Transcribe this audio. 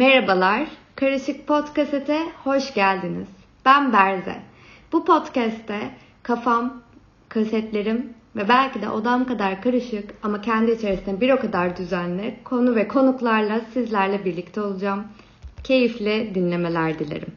Merhabalar, Karışık Podcast'e hoş geldiniz. Ben Berze. Bu podcast'te kafam, kasetlerim ve belki de odam kadar karışık ama kendi içerisinde bir o kadar düzenli konu ve konuklarla sizlerle birlikte olacağım. Keyifli dinlemeler dilerim.